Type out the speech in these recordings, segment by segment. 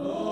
Oh,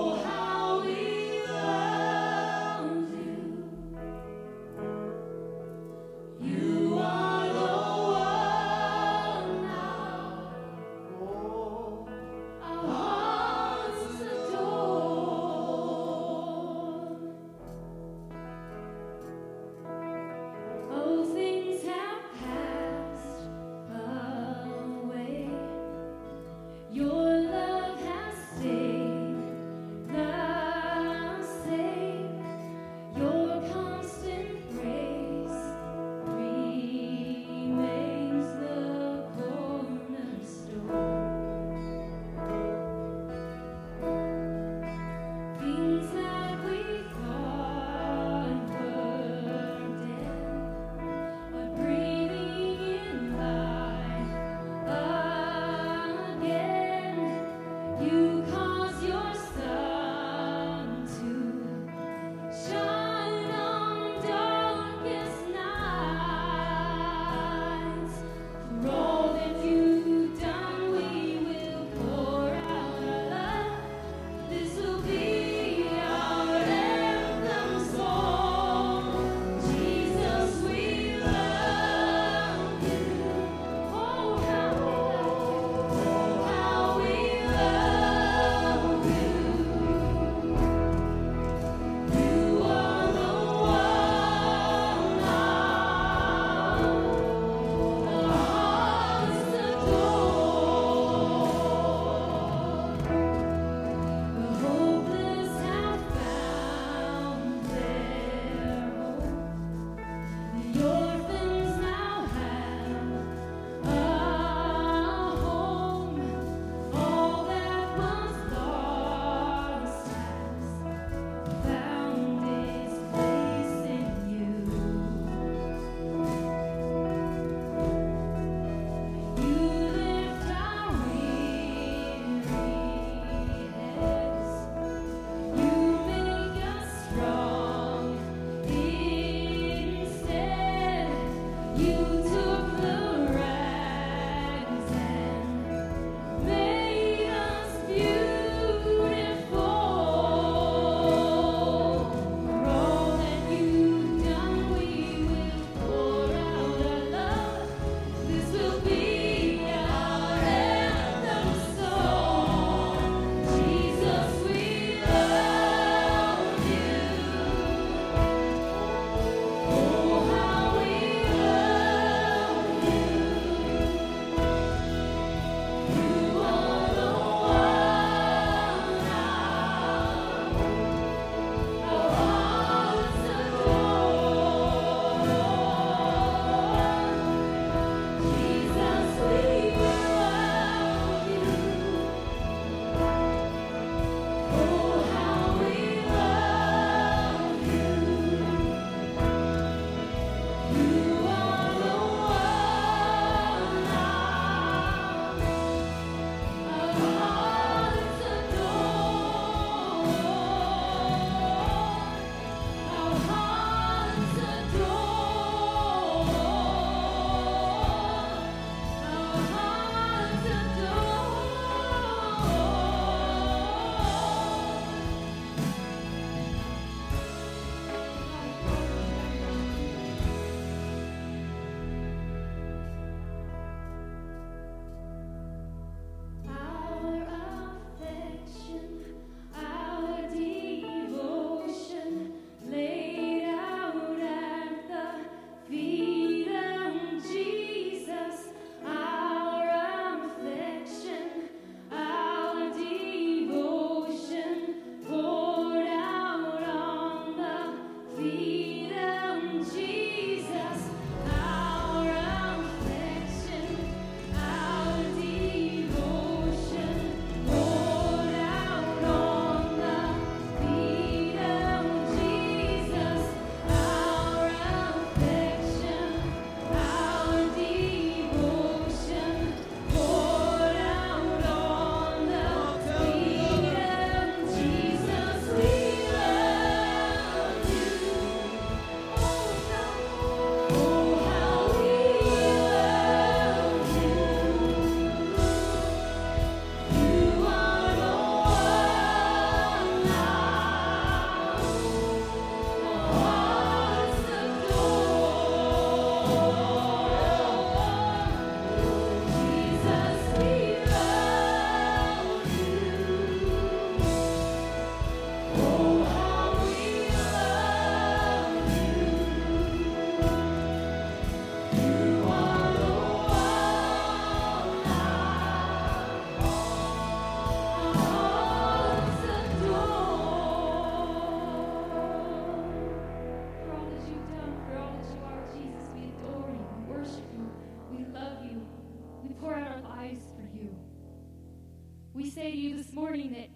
We say to you this morning that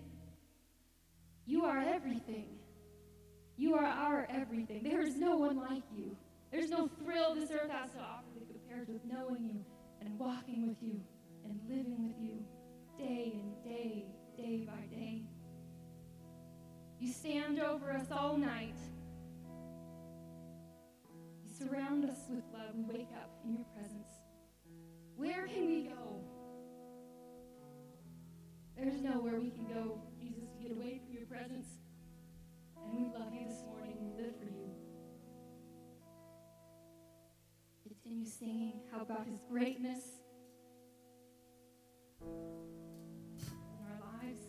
you are everything. You are our everything. There is no one like you. There's no thrill this earth has to offer that compares with knowing you and walking with you and living with you day and day, day by day. You stand over us all night. You surround us with love. We wake up in your presence. Where can we go? There's nowhere we can go, Jesus, to get away from your presence. And we love you this morning. Live for you. Continue singing how about his greatness in our lives,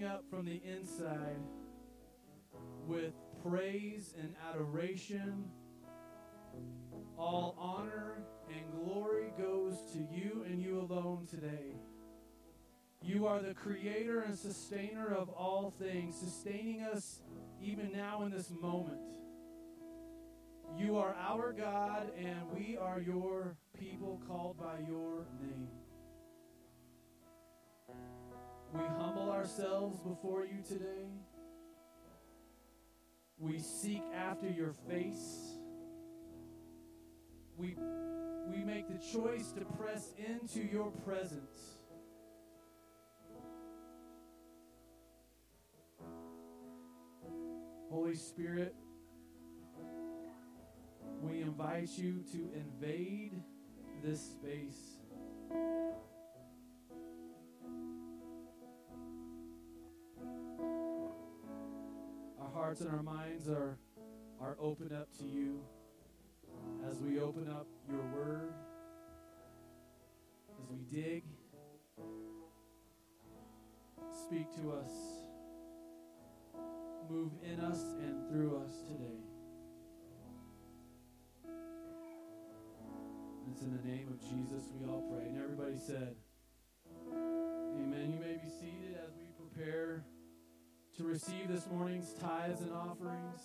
up from the inside with praise and adoration. All honor and glory goes to you and you alone today. You are the creator and sustainer of all things, sustaining us even now in this moment. You are our God, and we are your people called by your name. We humble ourselves before you today. We seek after your face. We, we make the choice to press into your presence. Holy Spirit, we invite you to invade this space. Hearts and our minds are, are open up to you as we open up your word, as we dig. Speak to us move in us and through us today. It's in the name of Jesus we all pray. And everybody said, Amen. You may be seated as we prepare to receive this morning's tithes and offerings.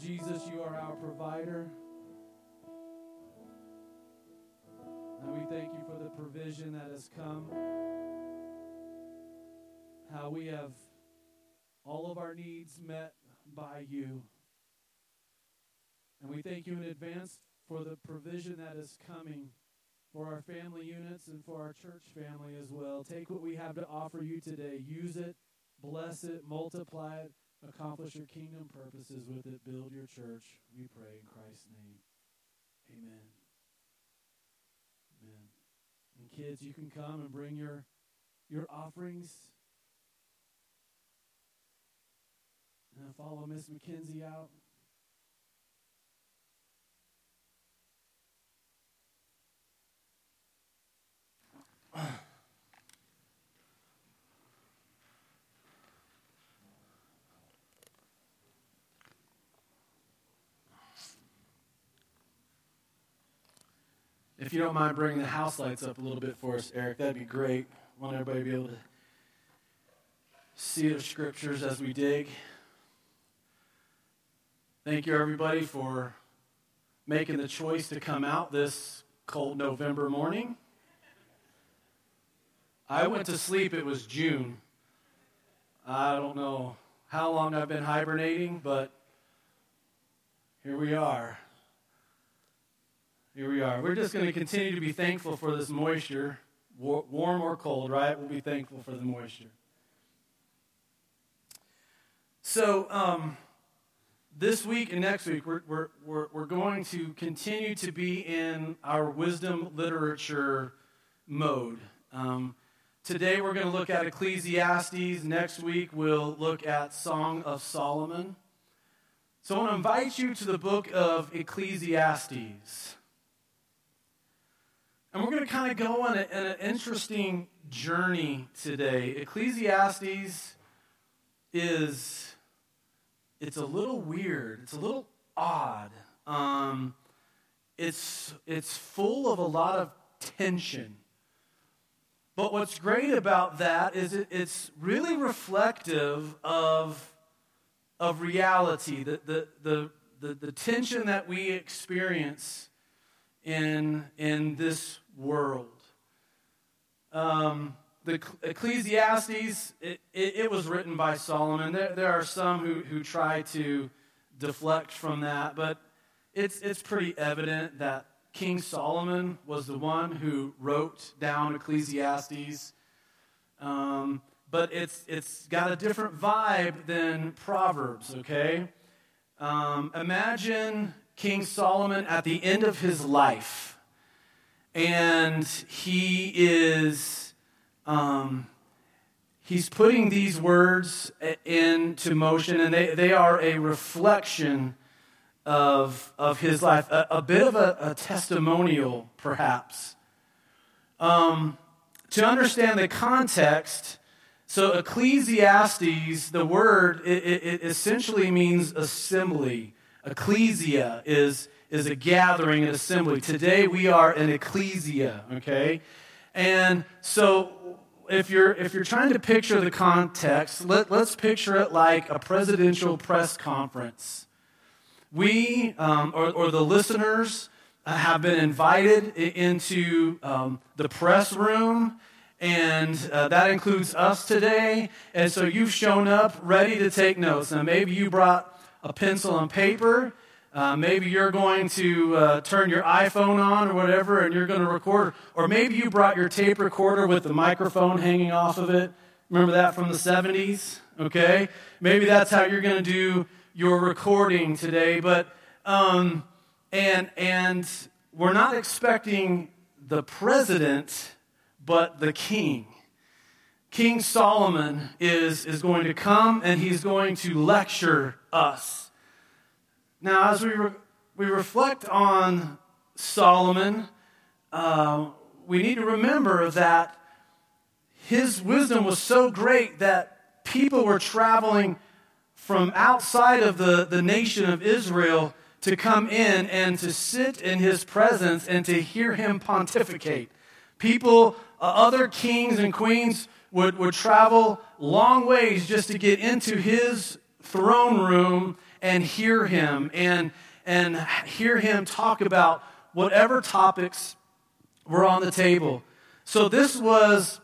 Jesus, you are our provider. And we thank you for the provision that has come. How we have all of our needs met by you. And we thank you in advance for the provision that is coming for our family units and for our church family as well. Take what we have to offer you today, use it, bless it, multiply it, accomplish your kingdom purposes with it, build your church. We pray in Christ's name. Amen. Amen. And kids, you can come and bring your your offerings. And follow Miss McKenzie out. If you don't mind bringing the house lights up a little bit for us, Eric, that'd be great. I want everybody to be able to see the scriptures as we dig. Thank you, everybody, for making the choice to come out this cold November morning. I went to sleep, it was June. I don't know how long I've been hibernating, but here we are. Here we are. We're just going to continue to be thankful for this moisture, warm or cold, right? We'll be thankful for the moisture. So, um, this week and next week, we're, we're, we're, we're going to continue to be in our wisdom literature mode. Um, today, we're going to look at Ecclesiastes. Next week, we'll look at Song of Solomon. So, I want to invite you to the book of Ecclesiastes. And we're going to kind of go on, a, an interesting journey today. Ecclesiastes is it's a little weird. It's a little odd. Um, it's it's full of a lot of tension. But what's great about that is it, it's really reflective of of reality. The, the the the the tension that we experience in in this world. Um, the Ecclesiastes, it, it, it, was written by Solomon. There, there are some who, who try to deflect from that, but it's, it's pretty evident that King Solomon was the one who wrote down Ecclesiastes. Um, but it's, it's got a different vibe than Proverbs, okay? Um, imagine King Solomon at the end of his life, and he is um, he's putting these words into motion, and they, they are a reflection of, of his life, a, a bit of a, a testimonial, perhaps. Um, to understand the context, so Ecclesiastes, the word, it, it, essentially means assembly. Ecclesia is, is a gathering, an assembly. Today we are an ecclesia, okay? And so if you're, if you're trying to picture the context, let, let's picture it like a presidential press conference. We, um, or, or the listeners, uh, have been invited into um, the press room, and uh, that includes us today. And so you've shown up ready to take notes. Now, maybe you brought a pencil and paper. Uh, maybe you're going to uh, turn your iPhone on or whatever, and you're going to record. Or maybe you brought your tape recorder with the microphone hanging off of it. Remember that from the 70s? Okay? Maybe that's how you're going to do your recording today. But, um, and, and we're not expecting the president, but the king. King Solomon is, is going to come and he's going to lecture us. Now, as we, re- we reflect on Solomon, uh, we need to remember that his wisdom was so great that people were traveling from outside of the, the nation of Israel to come in and to sit in his presence and to hear him pontificate. People, uh, other kings and queens would, would travel long ways just to get into his throne room and hear him and, and hear him talk about whatever topics were on the table. So this was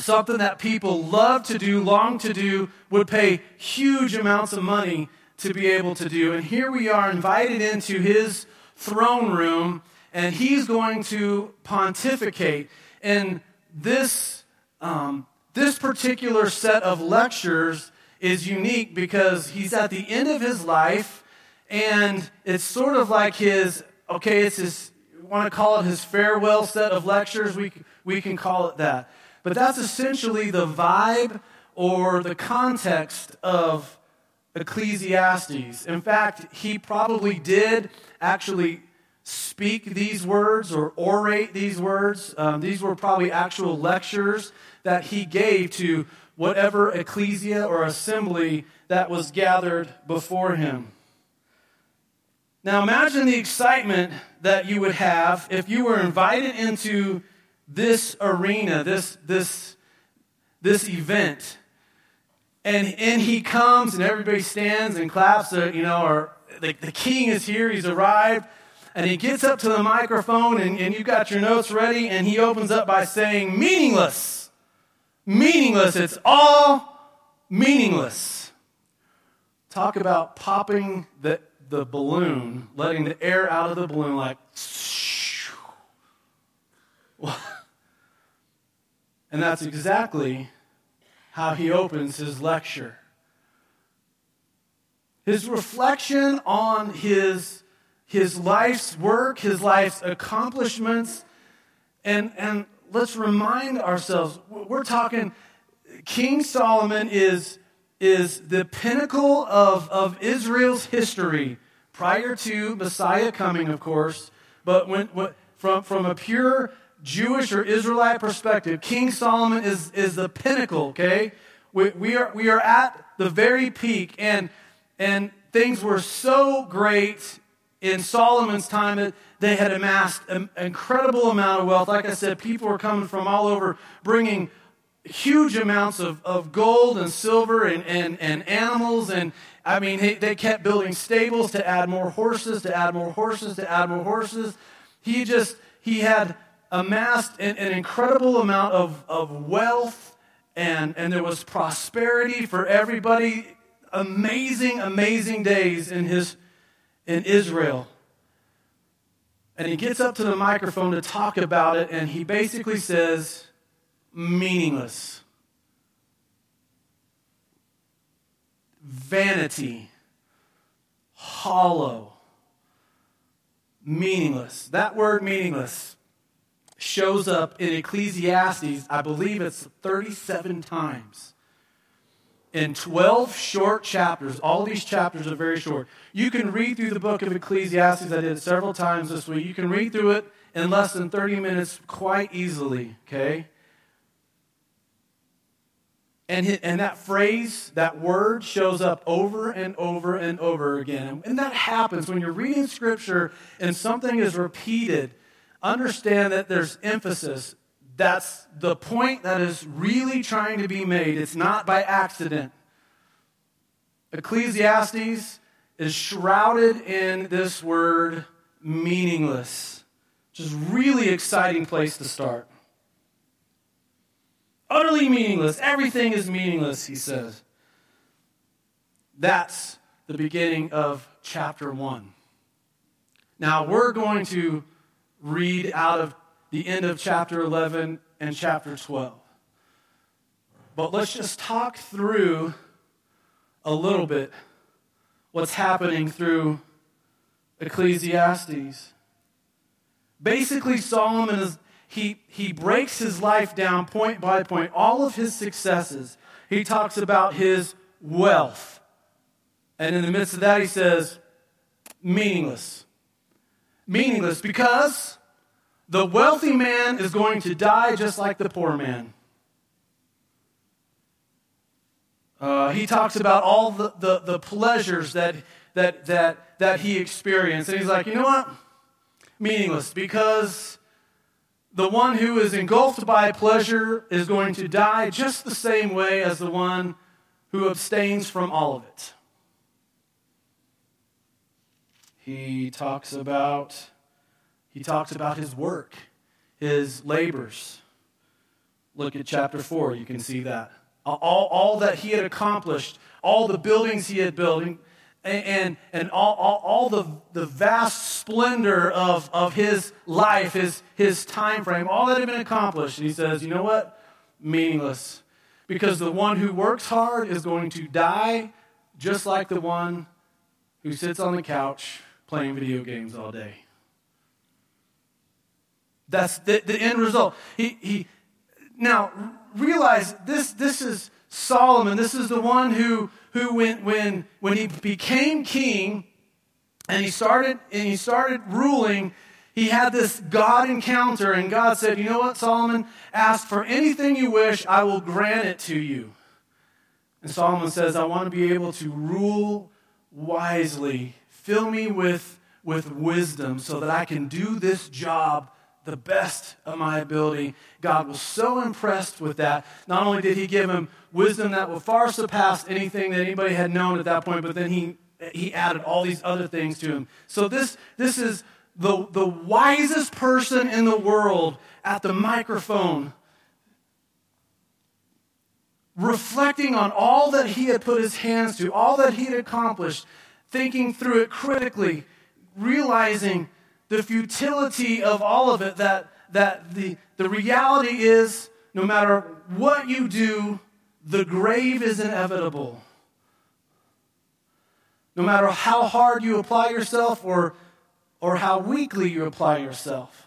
something that people love to do, long to do, would pay huge amounts of money to be able to do. And here we are invited into his throne room, and he's going to pontificate. And this, um, this particular set of lectures is unique because he's at the end of his life, and it's sort of like his, okay, it's his, want to call it his farewell set of lectures, we, we can call it that. But that's essentially the vibe or the context of Ecclesiastes. In fact, he probably did actually speak these words or orate these words. Um, these were probably actual lectures that he gave to whatever ecclesia or assembly that was gathered before him. Now imagine the excitement that you would have if you were invited into this arena, this, this, this event. And, and he comes and everybody stands and claps, uh, you know, or the, the king is here, he's arrived. And he gets up to the microphone and, and you got your notes ready and he opens up by saying, meaningless. Meaningless. It's all meaningless. Talk about popping the, the balloon, letting the air out of the balloon like. And that's exactly how he opens his lecture. His reflection on his, his life's work, his life's accomplishments, and, and let's remind ourselves we're talking, King Solomon is, is the pinnacle of, of Israel's history prior to Messiah coming, of course, but when, when, from, from a pure Jewish or Israelite perspective, King Solomon is, is the pinnacle, okay? We, we, are, we are at the very peak, and, and things were so great in Solomon's time that they had amassed an incredible amount of wealth. Like I said, people were coming from all over bringing huge amounts of, of gold and silver and, and, and animals. And I mean, they, they kept building stables to add more horses, to add more horses, to add more horses. He just, he had amassed an, an incredible amount of, of wealth and, and there was prosperity for everybody. Amazing, amazing days in his in Israel. And he gets up to the microphone to talk about it, and he basically says, meaningless. Vanity. Hollow. Meaningless. That word meaningless shows up in Ecclesiastes, I believe it's 37 times. In 12 short chapters, all these chapters are very short. You can read through the book of Ecclesiastes. I did it several times this week. You can read through it in less than 30 minutes quite easily, okay? And, and that phrase, that word shows up over and over and over again. And that happens when you're reading scripture and something is repeated. Understand that there's emphasis. That's the point that is really trying to be made. It's not by accident. Ecclesiastes is shrouded in this word meaningless, which is really exciting place to start. Utterly meaningless. Everything is meaningless, he says. That's the beginning of chapter 1. Now, we're going to read out of the end of chapter 11 and chapter 12. But let's just talk through a little bit what's happening through Ecclesiastes. Basically, Solomon is he he breaks his life down point by point, all of his successes. He talks about his wealth. And in the midst of that, he says, meaningless. Meaningless because the wealthy man is going to die just like the poor man. Uh, he talks about all the, the, the pleasures that, that, that, that he experienced. And he's like, you know what? Meaningless because the one who is engulfed by pleasure is going to die just the same way as the one who abstains from all of it. He talks about he talks about his work, his labors. Look at chapter 4, you can see that. All, all that he had accomplished, all the buildings he had built, and, and, and all, all, all the, the vast splendor of, of his life, his, his time frame, all that had been accomplished. And he says, you know what? Meaningless. Because the one who works hard is going to die just like the one who sits on the couch playing video games all day. That's the, the end result. He, he, now, realize this, this is Solomon. This is the one who, who when, when, when he became king and he started, and he started ruling, he had this God encounter, and God said, You know what, Solomon? Ask for anything you wish, I will grant it to you. And Solomon says, I want to be able to rule wisely. Fill me with, with wisdom so that I can do this job the best of my ability. God was so impressed with that. Not only did he give him wisdom that would far surpass anything that anybody had known at that point, but then he, he added all these other things to him. So this, this is the, the wisest person in the world at the microphone reflecting on all that he had put his hands to, all that he had accomplished, thinking through it critically, realizing the futility of all of it, that, that the, the reality is no matter what you do, the grave is inevitable. No matter how hard you apply yourself or, or how weakly you apply yourself.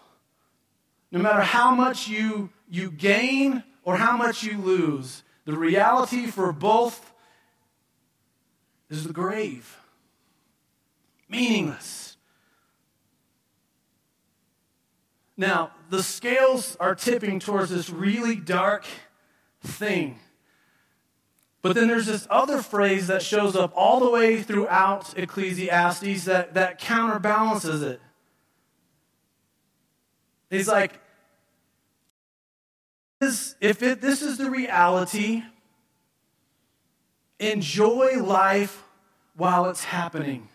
No matter how much you, you gain or how much you lose, the reality for both is the grave. Meaningless. Now, the scales are tipping towards this really dark thing. But then there's this other phrase that shows up all the way throughout Ecclesiastes that, that counterbalances it. He's like, if it, this is the reality, enjoy life while it's happening.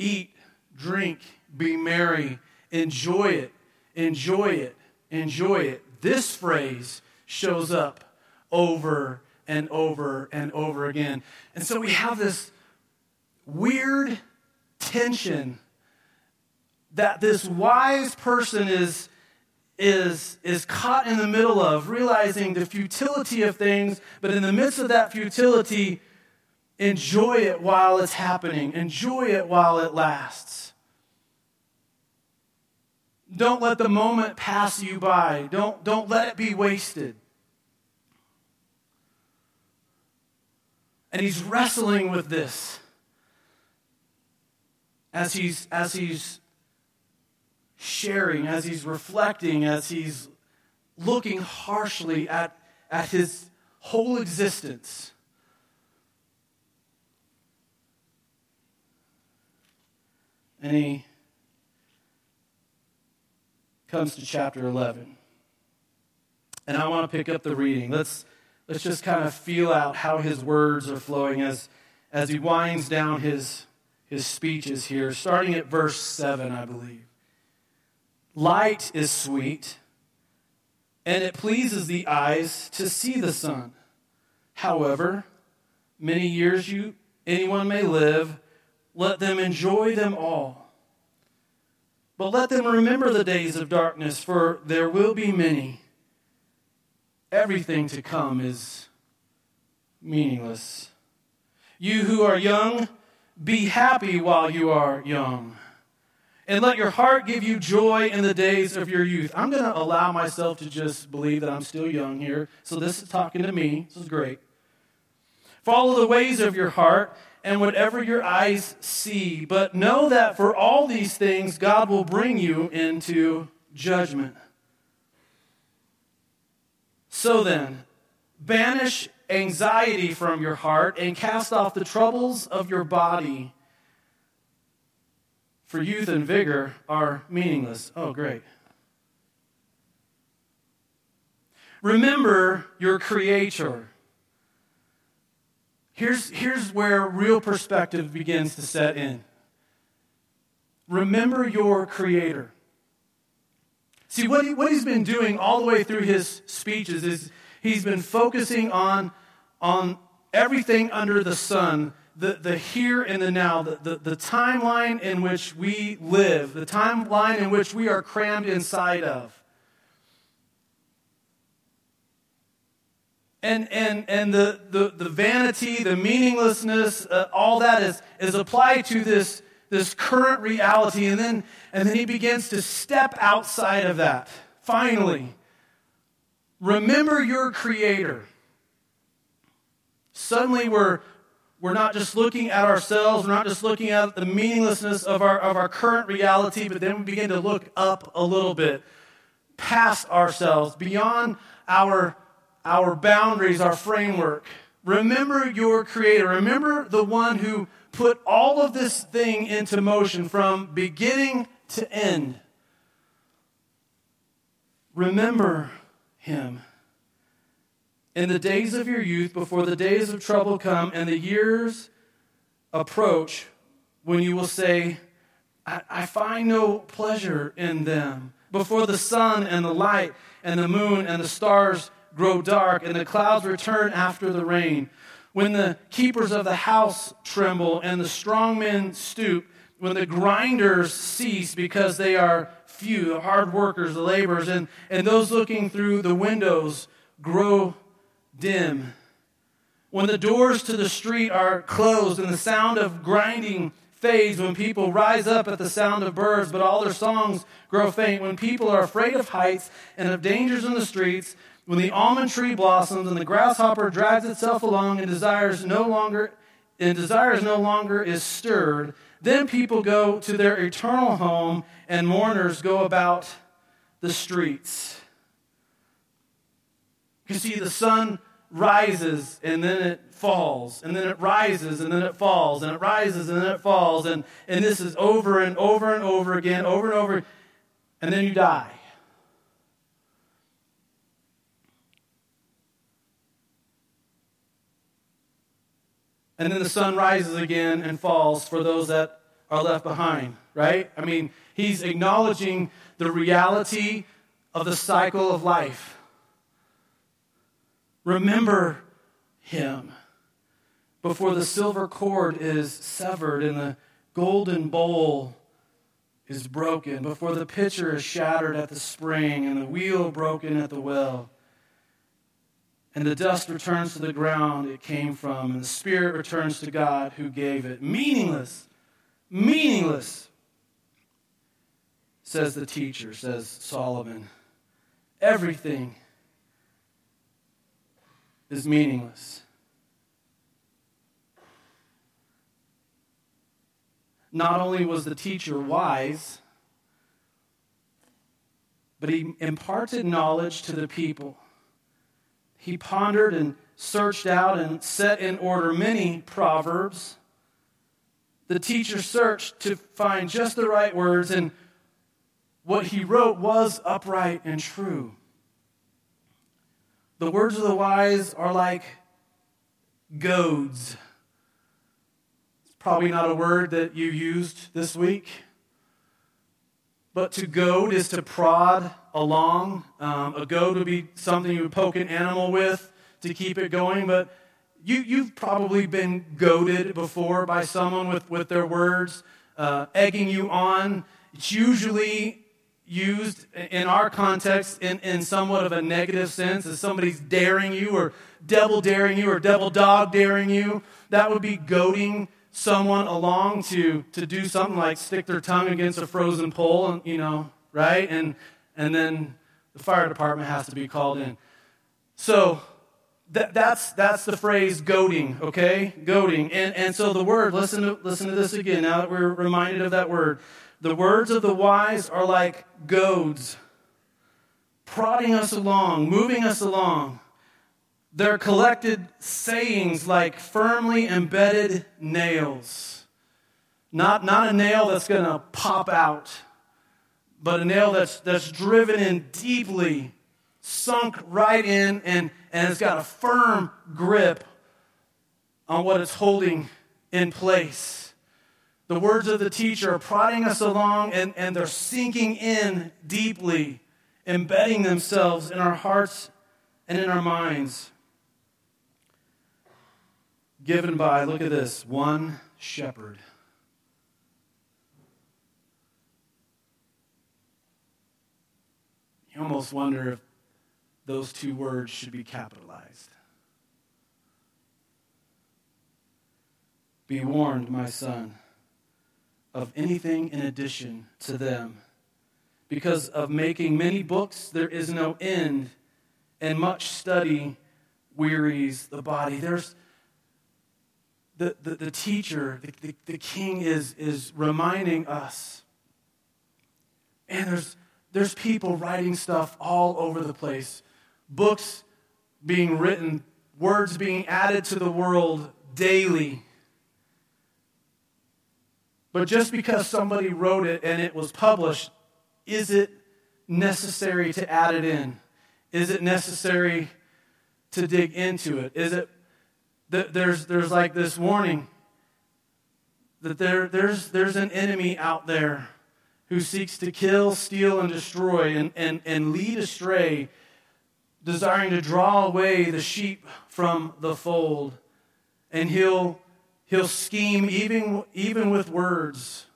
Eat, drink, be merry, enjoy it, enjoy it, enjoy it. This phrase shows up over and over and over again. And so we have this weird tension that this wise person is is, is caught in the middle of, realizing the futility of things, but in the midst of that futility, enjoy it while it's happening, enjoy it while it lasts. Don't let the moment pass you by. Don't, don't let it be wasted. And he's wrestling with this as he's, as he's sharing, as he's reflecting, as he's looking harshly at, at his whole existence. And he comes to chapter 11. And I want to pick up the reading. Let's, let's just kind of feel out how his words are flowing as, as he winds down his, his speeches here, starting at verse 7, I believe. Light is sweet, and it pleases the eyes to see the sun. However, many years you anyone may live, let them enjoy them all. But let them remember the days of darkness, for there will be many. Everything to come is meaningless. You who are young, be happy while you are young. And let your heart give you joy in the days of your youth. I'm going to allow myself to just believe that I'm still young here. So this is talking to me. This is great. Follow the ways of your heart and whatever your eyes see. But know that for all these things, God will bring you into judgment. So then, banish anxiety from your heart and cast off the troubles of your body. For youth and vigor are meaningless. Oh, great. Remember your Creator. Here's, here's where real perspective begins to set in. Remember your Creator. See, what, he, what he's been doing all the way through his speeches is he's been focusing on, on everything under the sun, the, the here and the now, the, the, the timeline in which we live, the timeline in which we are crammed inside of. And and and the the, the vanity the meaninglessness uh, all that is is applied to this this current reality. And then and then he begins to step outside of that. Finally remember your creator. Suddenly we're we're not just looking at ourselves we're not just looking at the meaninglessness of our of our current reality but then we begin to look up a little bit past ourselves beyond our our boundaries, our framework. Remember your Creator. Remember the one who put all of this thing into motion from beginning to end. Remember Him. In the days of your youth, before the days of trouble come and the years approach, when you will say, I, I find no pleasure in them. Before the sun and the light and the moon and the stars grow dark, and the clouds return after the rain. When the keepers of the house tremble and the strong men stoop, when the grinders cease because they are few, the hard workers, the laborers, and, and those looking through the windows grow dim. When the doors to the street are closed and the sound of grinding fades, when people rise up at the sound of birds, but all their songs grow faint, when people are afraid of heights and of dangers in the streets, when the almond tree blossoms and the grasshopper drags itself along and desires no longer and desires no longer is stirred, then people go to their eternal home and mourners go about the streets. You see, the sun rises and then it falls, and then it rises and then it falls, and it rises and then it falls, and, and this is over and over and over again, over and over, and then you die. And then the sun rises again and falls for those that are left behind, right? I mean, he's acknowledging the reality of the cycle of life. Remember him before the silver cord is severed and the golden bowl is broken, before the pitcher is shattered at the spring and the wheel broken at the well and the dust returns to the ground it came from, and the spirit returns to God who gave it. Meaningless. Meaningless. says the teacher, says Solomon. Everything is meaningless. Not only was the teacher wise, but he imparted knowledge to the people. He pondered and searched out and set in order many proverbs. The teacher searched to find just the right words, and what he wrote was upright and true. The words of the wise are like goads. It's probably not a word that you used this week. But to goad is to prod along. Um, a goad would be something you would poke an animal with to keep it going. But you, you've probably been goaded before by someone with, with their words, uh, egging you on. It's usually used in our context in, in somewhat of a negative sense as somebody's daring you or devil daring you or devil dog daring you. That would be goading someone along to, to do something like stick their tongue against a frozen pole, and, you know, right? And, and then the fire department has to be called in. So that, that's, that's the phrase goading, okay? Goading. And, and so the word, listen to, listen to this again now that we're reminded of that word. The words of the wise are like goads, prodding us along, moving us along. They're collected sayings like firmly embedded nails. Not, not a nail that's going to pop out, but a nail that's, that's driven in deeply, sunk right in, and, and it's got a firm grip on what it's holding in place. The words of the teacher are prodding us along, and, and they're sinking in deeply, embedding themselves in our hearts and in our minds given by, look at this, one shepherd. You almost wonder if those two words should be capitalized. Be warned, my son, of anything in addition to them. Because of making many books, there is no end, and much study wearies the body. There's the, the, the teacher, the, the, the king is, is reminding us. And there's, there's people writing stuff all over the place. Books being written, words being added to the world daily. But just because somebody wrote it and it was published, is it necessary to add it in? Is it necessary to dig into it? Is it there's, there's like this warning that there, there's, there's an enemy out there who seeks to kill, steal, and destroy and, and, and lead astray, desiring to draw away the sheep from the fold. And he'll, he'll scheme even, even with words,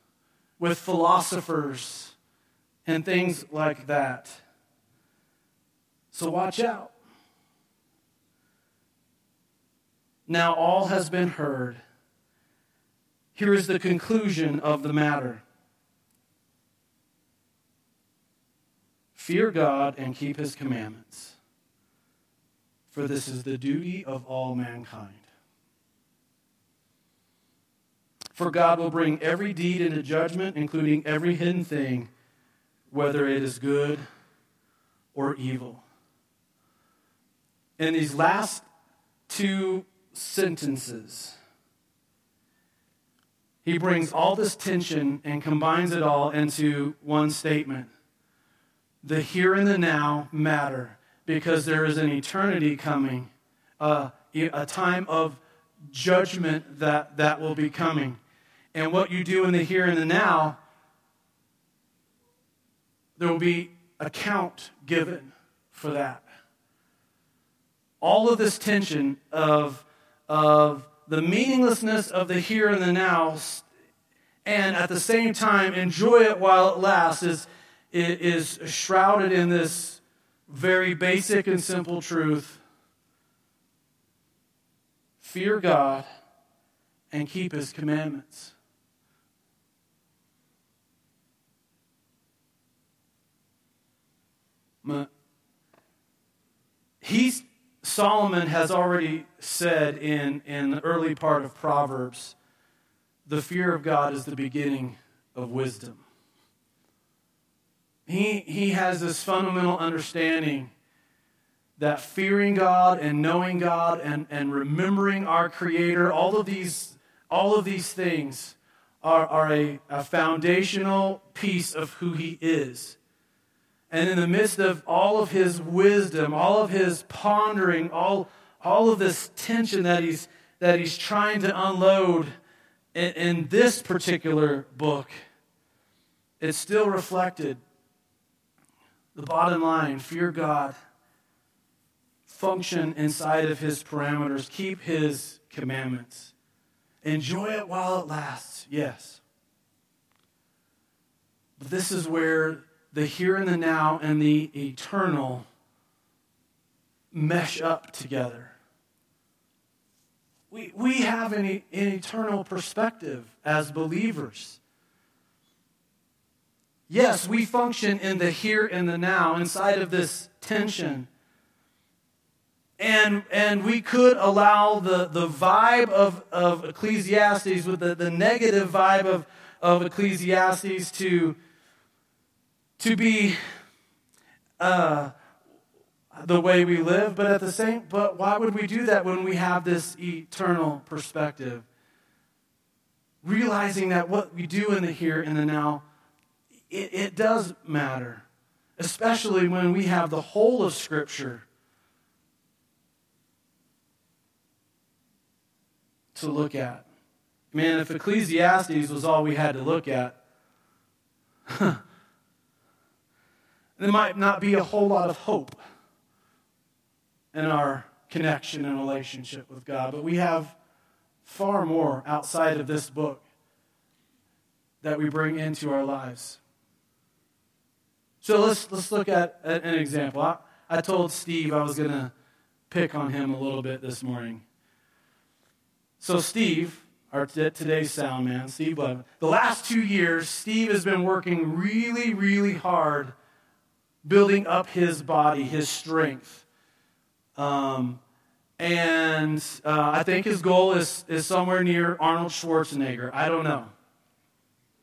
with philosophers, and things like that. So watch out. Now all has been heard. Here is the conclusion of the matter Fear God and keep his commandments, for this is the duty of all mankind. For God will bring every deed into judgment, including every hidden thing, whether it is good or evil. In these last two sentences. He brings all this tension and combines it all into one statement. The here and the now matter because there is an eternity coming, uh, a time of judgment that, that will be coming. And what you do in the here and the now, there will be account given for that. All of this tension of of the meaninglessness of the here and the now, and at the same time enjoy it while it lasts, is, is shrouded in this very basic and simple truth fear God and keep his commandments. He's, Solomon has already said in, in the early part of Proverbs the fear of God is the beginning of wisdom. He, he has this fundamental understanding that fearing God and knowing God and, and remembering our Creator, all of these, all of these things are, are a, a foundational piece of who He is. And in the midst of all of His wisdom, all of His pondering, all, all of this tension that He's, that he's trying to unload in, in this particular book, it's still reflected. The bottom line fear God, function inside of his parameters, keep his commandments, enjoy it while it lasts, yes. But this is where the here and the now and the eternal mesh up together. We, we have an, an eternal perspective as believers. Yes, we function in the here and the now inside of this tension. And, and we could allow the, the vibe of, of Ecclesiastes, with the, the negative vibe of, of Ecclesiastes, to, to be uh, the way we live, but at the same, but why would we do that when we have this eternal perspective? Realizing that what we do in the here and the now, it, it does matter, especially when we have the whole of Scripture to look at. Man, if Ecclesiastes was all we had to look at, there might not be a whole lot of hope in our connection and relationship with God. But we have far more outside of this book that we bring into our lives. So let's, let's look at an example. I, I told Steve I was going to pick on him a little bit this morning. So, Steve, our t- today's sound man, Steve Levin, the last two years, Steve has been working really, really hard building up his body, his strength. Um, and uh, I think his goal is, is somewhere near Arnold Schwarzenegger. I don't know.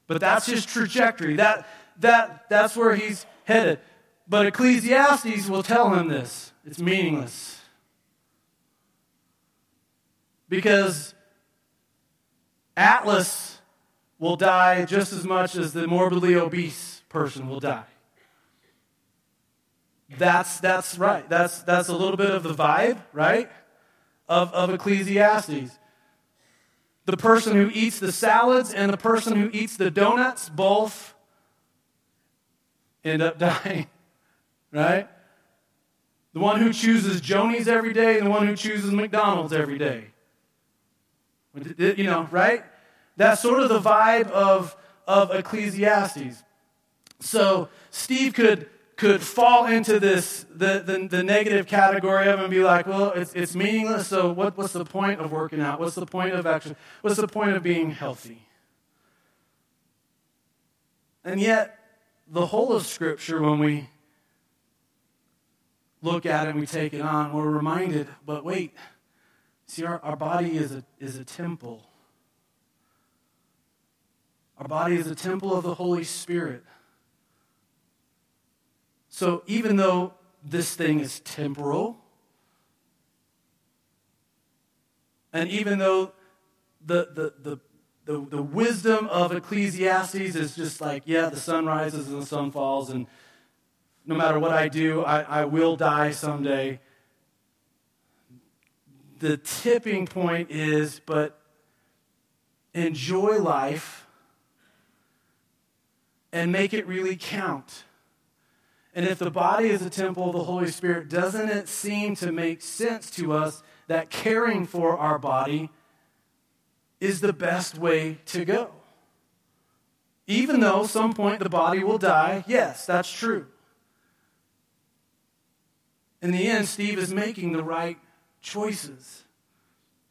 But that's his trajectory. That, that, that's where he's headed. But Ecclesiastes will tell him this it's meaningless. Because Atlas will die just as much as the morbidly obese person will die. That's, that's right. That's, that's a little bit of the vibe, right? Of, of Ecclesiastes. The person who eats the salads and the person who eats the donuts both end up dying, right? The one who chooses Jonies every day and the one who chooses McDonald's every day. You know, right? That's sort of the vibe of, of Ecclesiastes. So Steve could could fall into this the, the, the, negative category of and be like, well, it's, it's meaningless, so what, what's the point of working out? What's the point of action? What's the point of being healthy? And yet, the whole of Scripture, when we look at it and we take it on, we're reminded, but wait, see, our, our body is a, is a temple. Our body is a temple of the Holy Spirit. So even though this thing is temporal, and even though the, the, the, the, the wisdom of Ecclesiastes is just like, yeah, the sun rises and the sun falls, and no matter what I do, I, I will die someday. The tipping point is, but enjoy life and make it really count. And if the body is a temple of the Holy Spirit, doesn't it seem to make sense to us that caring for our body is the best way to go? Even though some point the body will die, yes, that's true. In the end, Steve is making the right choices.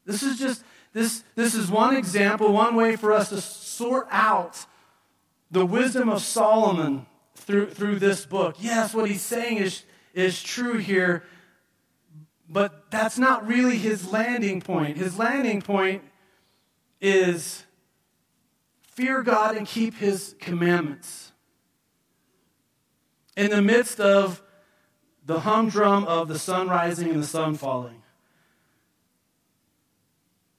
This is just this this is one example, one way for us to sort out the wisdom of Solomon through, through this book. Yes, what he's saying is, is true here, but that's not really his landing point. His landing point is fear God and keep his commandments. In the midst of the humdrum of the sun rising and the sun falling,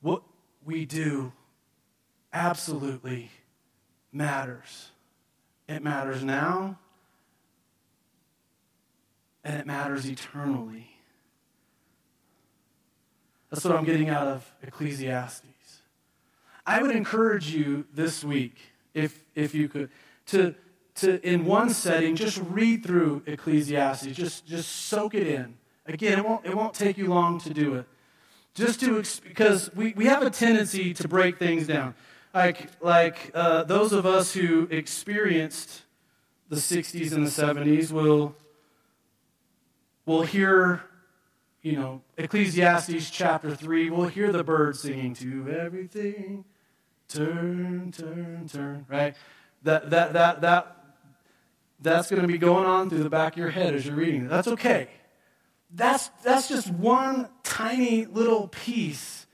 what we do absolutely matters. It matters now, and it matters eternally. That's what I'm getting out of Ecclesiastes. I would encourage you this week, if, if you could, to, to, in one setting, just read through Ecclesiastes. Just, just soak it in. Again, it won't, it won't take you long to do it. Just to, because we, we have a tendency to break things down. Like, like uh, those of us who experienced the 60s and the 70s will, will hear you know, Ecclesiastes chapter 3, we'll hear the Byrds singing to everything. Turn, turn, turn, right? That, that, that, that, that's going to be going on through the back of your head as you're reading. That's okay. That's, that's just one tiny little piece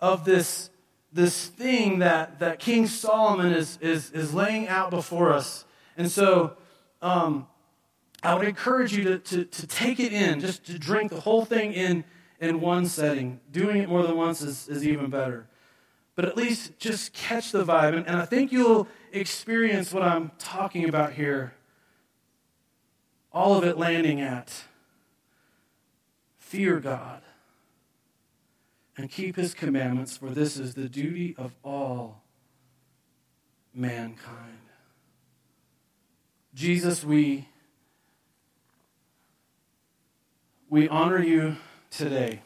of this, this thing that, that King Solomon is, is, is laying out before us. And so, um, I would encourage you to, to, to take it in, just to drink the whole thing in in one setting. Doing it more than once is, is even better. But at least just catch the vibe. And, and I think you'll experience what I'm talking about here. All of it landing at fear God and keep his commandments, for this is the duty of all mankind. Jesus, we we honor you today.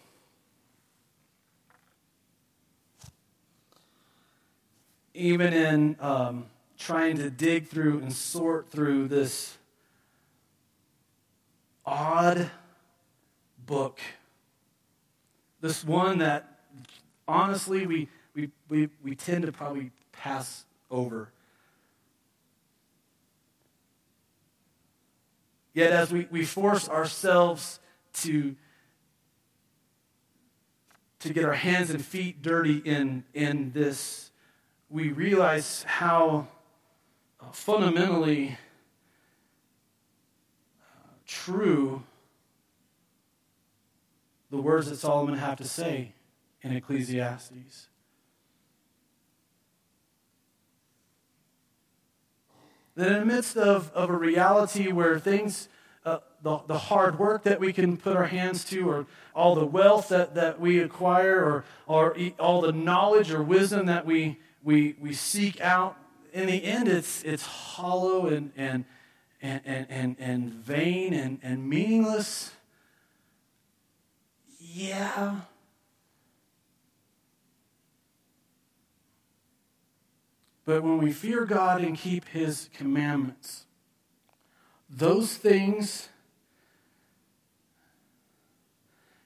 Even in um, trying to dig through and sort through this odd book, this one that honestly we, we, we, we tend to probably pass over. Yet, as we, we force ourselves to, to get our hands and feet dirty in, in this, we realize how uh, fundamentally uh, true the words that Solomon have to say in Ecclesiastes. That in the midst of, of a reality where things uh, the, the hard work that we can put our hands to, or all the wealth that, that we acquire, or, or all the knowledge or wisdom that we, we, we seek out, in the end, it's, it's hollow and, and, and, and, and, vain and, and meaningless. Yeah. But when we fear God and keep His commandments, those things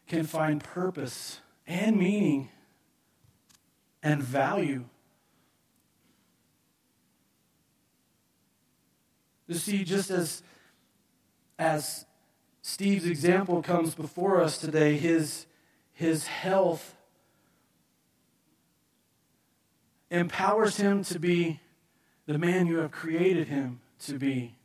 can find purpose and meaning and value. You see, just as, as Steve's example comes before us today, his, his health empowers him to be the man you have created him to be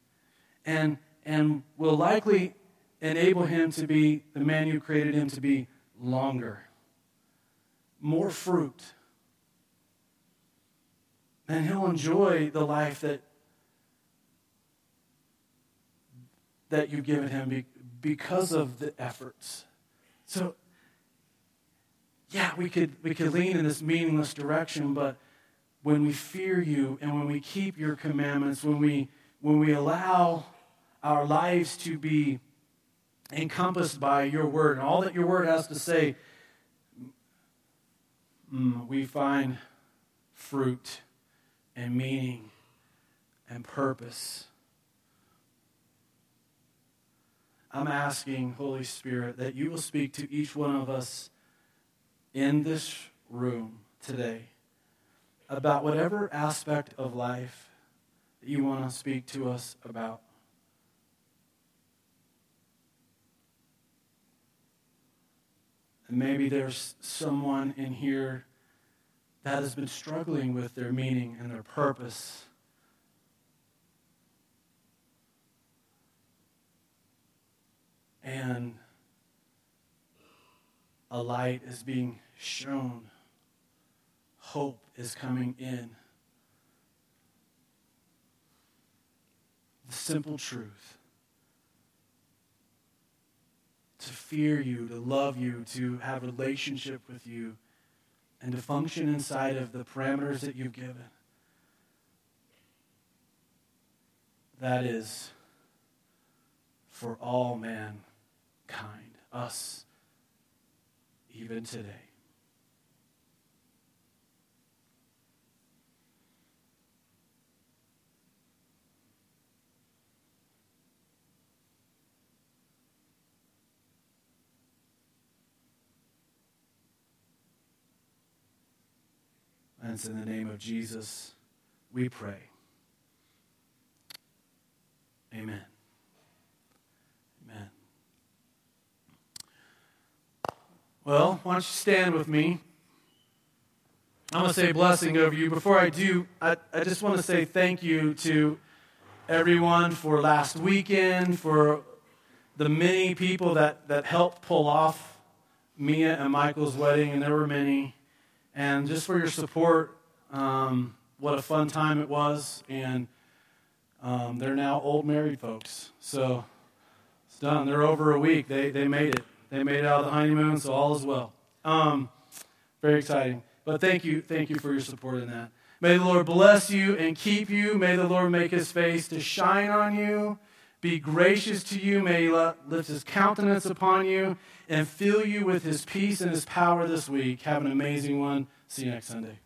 and, and will likely enable him to be the man you created him to be longer, more fruit. And he'll enjoy the life that, that you've given him because of the efforts. So, yeah, we could, we could lean in this meaningless direction, but when we fear you and when we keep your commandments, when we, when we allow our lives to be encompassed by your word and all that your word has to say, mm, we find fruit and meaning and purpose. I'm asking, Holy Spirit, that you will speak to each one of us in this room today about whatever aspect of life that you want to speak to us about. And maybe there's someone in here that has been struggling with their meaning and their purpose And a light is being shown, hope is coming in. The simple truth to fear you, to love you, to have a relationship with you, and to function inside of the parameters that you've given. That is for all mankind, us, even today. And it's in the name of Jesus we pray. Amen. Well, why don't you stand with me? I'm going to say blessing over you. Before I do, I, I just want to say thank you to everyone for last weekend, for the many people that, that helped pull off Mia and Michael's wedding, and there were many and just for your support. Um, what a fun time it was. And um, they're now old married folks. So it's done. They're over a week. They, they made it. They made it out of the honeymoon, so all is well. Um, very exciting. But thank you. Thank you for your support in that. May the Lord bless you and keep you. May the Lord make his face to shine on you, be gracious to you. May he lift his countenance upon you and fill you with his peace and his power this week. Have an amazing one. See you next Sunday.